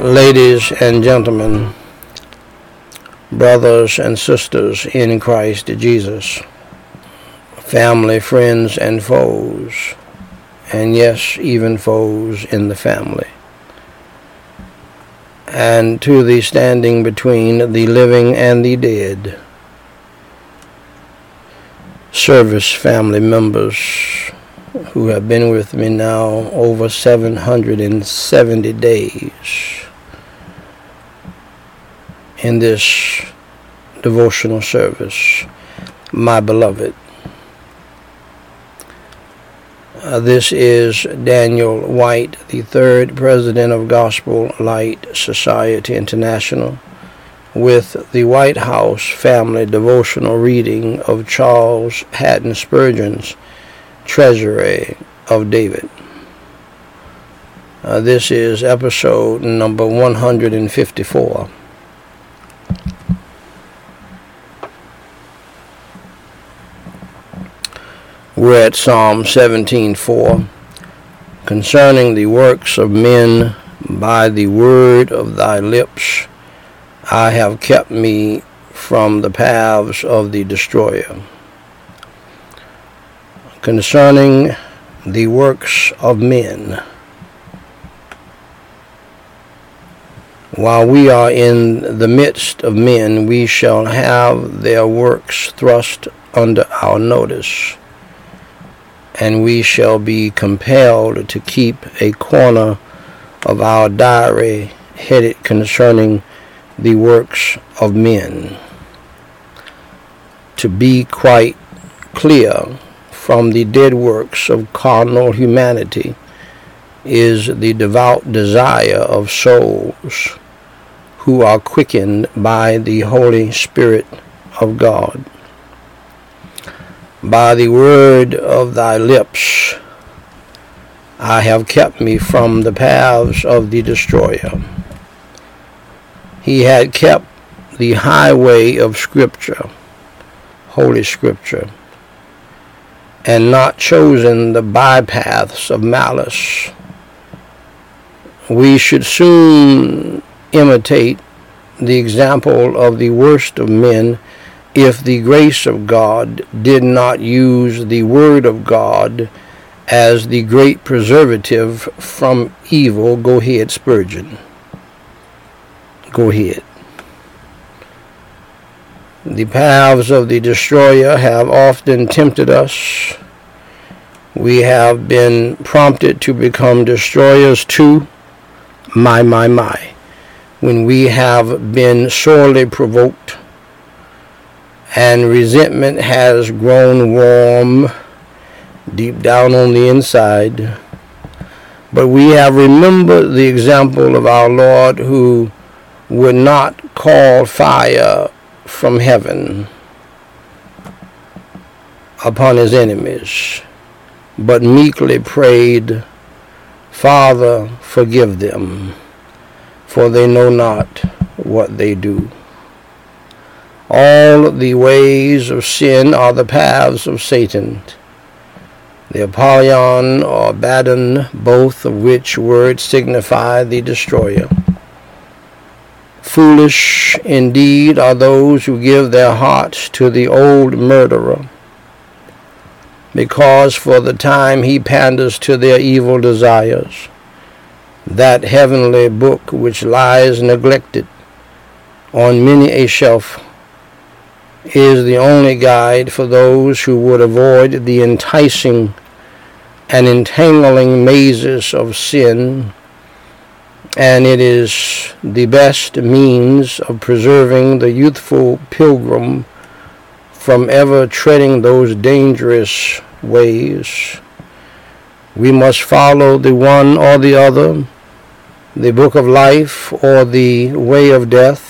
Ladies and gentlemen, brothers and sisters in Christ Jesus, family, friends, and foes, and yes, even foes in the family, and to the standing between the living and the dead, service family members who have been with me now over 770 days in this devotional service, my beloved. Uh, this is Daniel Whyte, the third president of Gospel Light Society International, with the Whyte House Family Devotional reading of Charles Haddon Spurgeon's Treasury of David. Uh, this is episode number 154. We're at Psalm 17:4 concerning the works of men by the word of thy lips I have kept me from the paths of the destroyer. Concerning the works of men while we are in the midst of men we shall have their works thrust under our notice and we shall be compelled to keep a corner of our diary headed concerning the works of men. To be quite clear from the dead works of carnal humanity is the devout desire of souls who are quickened by the Holy Spirit of God by the word of thy lips I have kept me from the paths of the destroyer. He had kept the highway of Scripture, Holy Scripture, and not chosen the bypaths of malice. We should soon imitate the example of the worst of men if the grace of God did not use the Word of God as the great preservative from evil, go ahead, Spurgeon. Go ahead. The paths of the destroyer have often tempted us. We have been prompted to become destroyers too. My, my, my. When we have been sorely provoked and resentment has grown warm deep down on the inside. But we have remembered the example of our Lord who would not call fire from heaven upon his enemies, but meekly prayed, Father, forgive them, for they know not what they do. All the ways of sin are the paths of Satan. The Apollyon or Abaddon, both of which words signify the destroyer. Foolish indeed are those who give their hearts to the old murderer, because for the time he panders to their evil desires. That heavenly book which lies neglected on many a shelf is the only guide for those who would avoid the enticing and entangling mazes of sin, and it is the best means of preserving the youthful pilgrim from ever treading those dangerous ways. We must follow the one or the other, the book of life or the way of death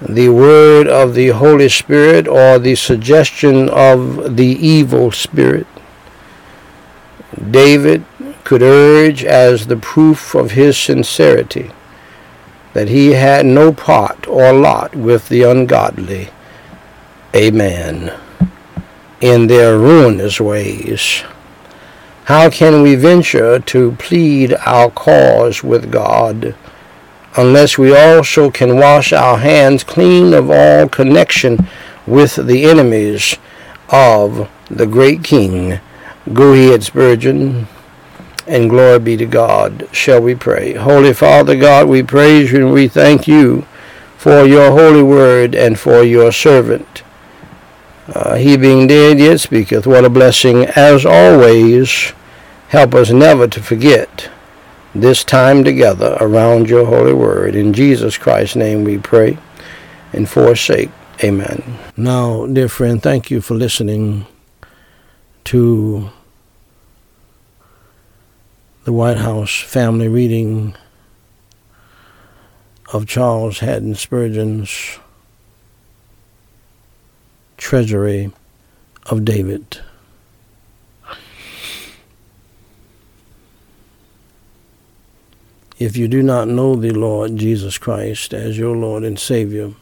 the word of the Holy Spirit or the suggestion of the evil spirit. David could urge as the proof of his sincerity that he had no part or lot with the ungodly. Amen. In their ruinous ways. How can we venture to plead our cause with God unless we also can wash our hands clean of all connection with the enemies of the great King? Go ahead, Spurgeon, and glory be to God. Shall we pray? Holy Father God, we praise you and we thank you for your holy word and for your servant. Uh, he being dead yet speaketh. What a blessing. As always, help us never to forget this time together around your holy word. In Jesus Christ's name we pray and forsake. Amen. Now, dear friend, thank you for listening to the Whyte House family reading of Charles Haddon Spurgeon's treasury of David. If you do not know the Lord Jesus Christ as your Lord and Savior,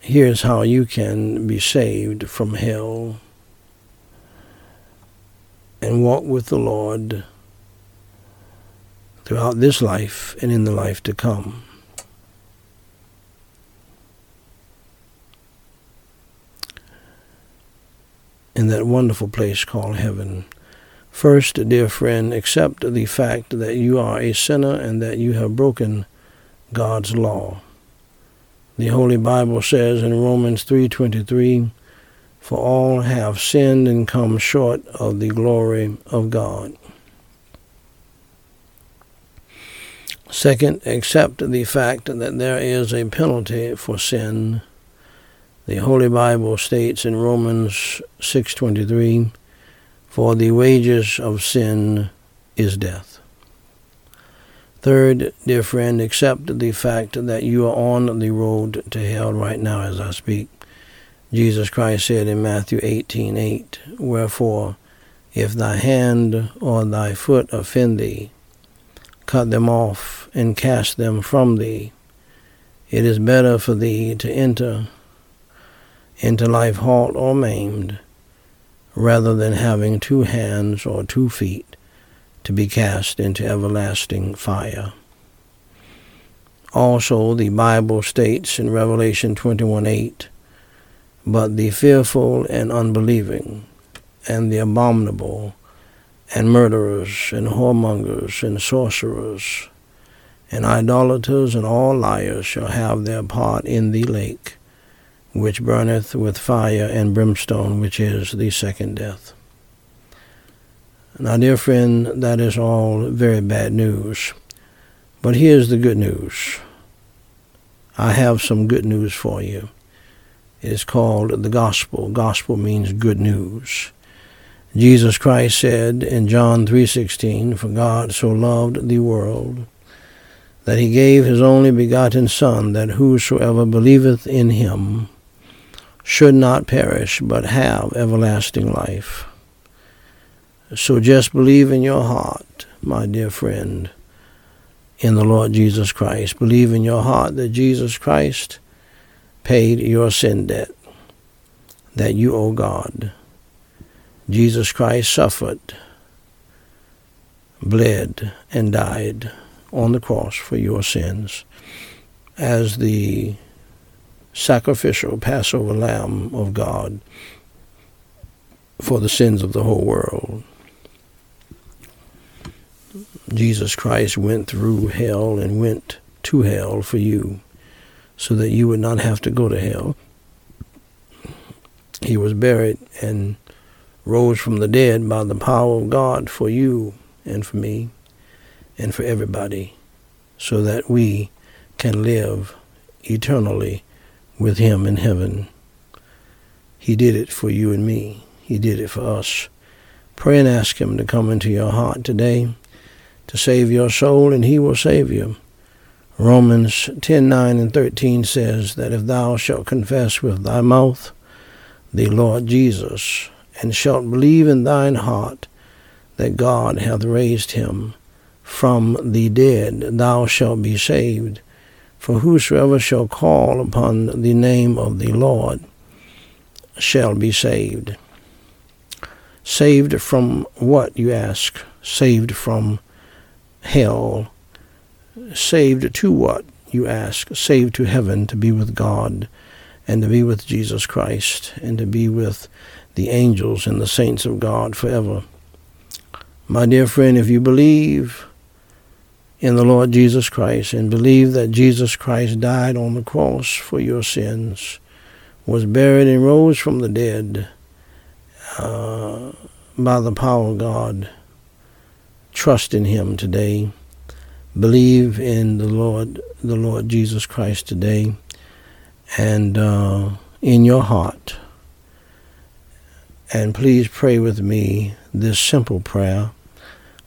here's how you can be saved from hell and walk with the Lord throughout this life and in the life to come. in that wonderful place called heaven. First, dear friend, accept the fact that you are a sinner and that you have broken God's law. The Holy Bible says in Romans 3:23, "For all have sinned and come short of the glory of God." Second, accept the fact that there is a penalty for sin the Holy Bible states in Romans 6:23, "For the wages of sin is death." Third, dear friend, accept the fact that you are on the road to hell right now as I speak. Jesus Christ said in Matthew 18:8, "Wherefore, if thy hand or thy foot offend thee, cut them off and cast them from thee. It is better for thee to enter into life halt or maimed, rather than having two hands or two feet to be cast into everlasting fire. Also, the Bible states in Revelation 21:8, But the fearful and unbelieving, and the abominable, and murderers, and whoremongers, and sorcerers, and idolaters, and all liars shall have their part in the lake which burneth with fire and brimstone, which is the second death. Now, dear friend, that is all very bad news. But here's the good news. I have some good news for you. It is called the gospel. Gospel means good news. Jesus Christ said in John 3:16, "For God so loved the world that he gave his only begotten son that whosoever believeth in him should not perish, but have everlasting life. So just believe in your heart, my dear friend, in the Lord Jesus Christ. Believe in your heart that Jesus Christ paid your sin debt that you owe God. Jesus Christ suffered, bled, and died on the cross for your sins as the sacrificial Passover lamb of God for the sins of the whole world. Jesus Christ went through hell and went to hell for you so that you would not have to go to hell. He was buried and rose from the dead by the power of God for you and for me and for everybody so that we can live eternally with him in heaven. He did it for you and me. He did it for us. Pray and ask him to come into your heart today to save your soul, and he will save you. Romans 10 9 and 13 says that if thou shalt confess with thy mouth the Lord Jesus, and shalt believe in thine heart that God hath raised him from the dead, thou shalt be saved. For whosoever shall call upon the name of the Lord shall be saved. Saved from what, you ask? Saved from hell. Saved to what, you ask? Saved to heaven, to be with God, and to be with Jesus Christ, and to be with the angels and the saints of God forever. My dear friend, if you believe in the Lord Jesus Christ and believe that Jesus Christ died on the cross for your sins, was buried and rose from the dead uh, by the power of God, trust in Him today. Believe in the Lord, the Lord Jesus Christ today, and uh, in your heart. And please pray with me this simple prayer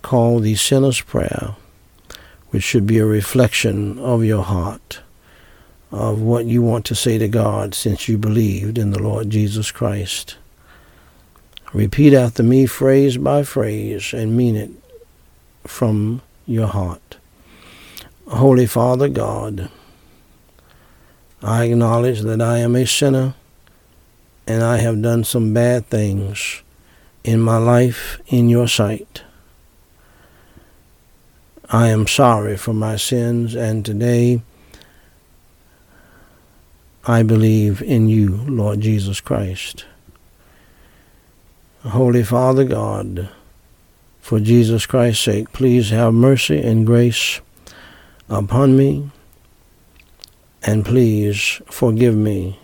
called the Sinner's Prayer, which should be a reflection of your heart, of what you want to say to God since you believed in the Lord Jesus Christ. Repeat after me phrase by phrase and mean it from your heart. Holy Father God, I acknowledge that I am a sinner and I have done some bad things in my life in your sight. I am sorry for my sins, and today I believe in you, Lord Jesus Christ. Holy Father God, for Jesus Christ's sake, please have mercy and grace upon me, and please forgive me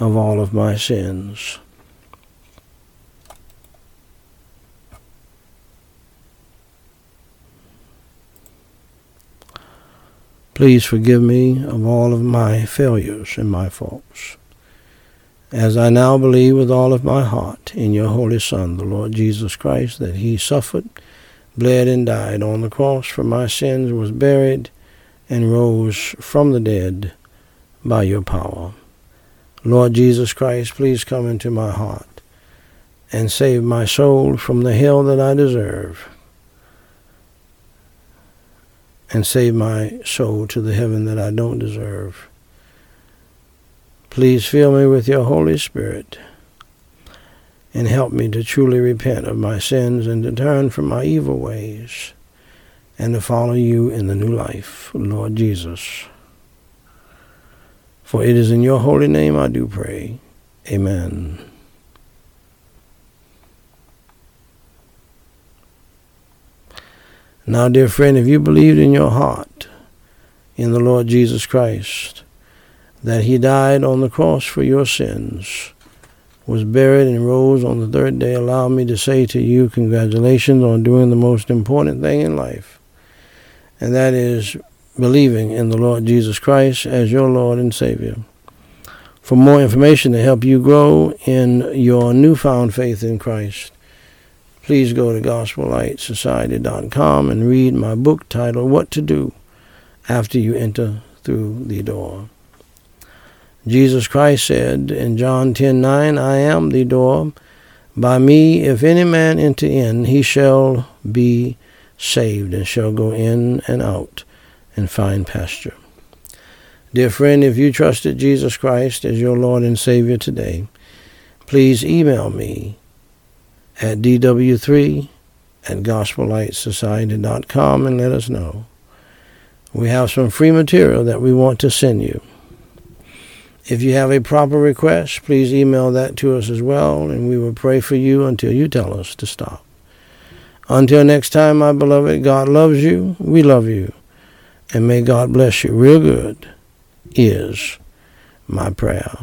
of all of my sins. Please forgive me of all of my failures and my faults. As I now believe with all of my heart in your Holy Son, the Lord Jesus Christ, that he suffered, bled, and died on the cross for my sins, was buried, and rose from the dead by your power. Lord Jesus Christ, please come into my heart and save my soul from the hell that I deserve and save my soul to the heaven that I don't deserve. Please fill me with your Holy Spirit and help me to truly repent of my sins and to turn from my evil ways and to follow you in the new life, Lord Jesus. For it is in your holy name I do pray. Amen. Now, dear friend, if you believed in your heart in the Lord Jesus Christ, that he died on the cross for your sins, was buried and rose on the third day, allow me to say to you, congratulations on doing the most important thing in life, and that is believing in the Lord Jesus Christ as your Lord and Savior. For more information to help you grow in your newfound faith in Christ, please go to gospellightsociety.com and read my book titled What to Do After You Enter Through the Door. Jesus Christ said in John 10:9, I am the door. By me, if any man enter in, he shall be saved and shall go in and out and find pasture. Dear friend, if you trusted Jesus Christ as your Lord and Savior today, please email me at dw3 at gospellightsociety.com and let us know. We have some free material that we want to send you. If you have a proper request, please email that to us as well, and we will pray for you until you tell us to stop. Until next time, my beloved, God loves you, we love you, and may God bless you real good, is my prayer.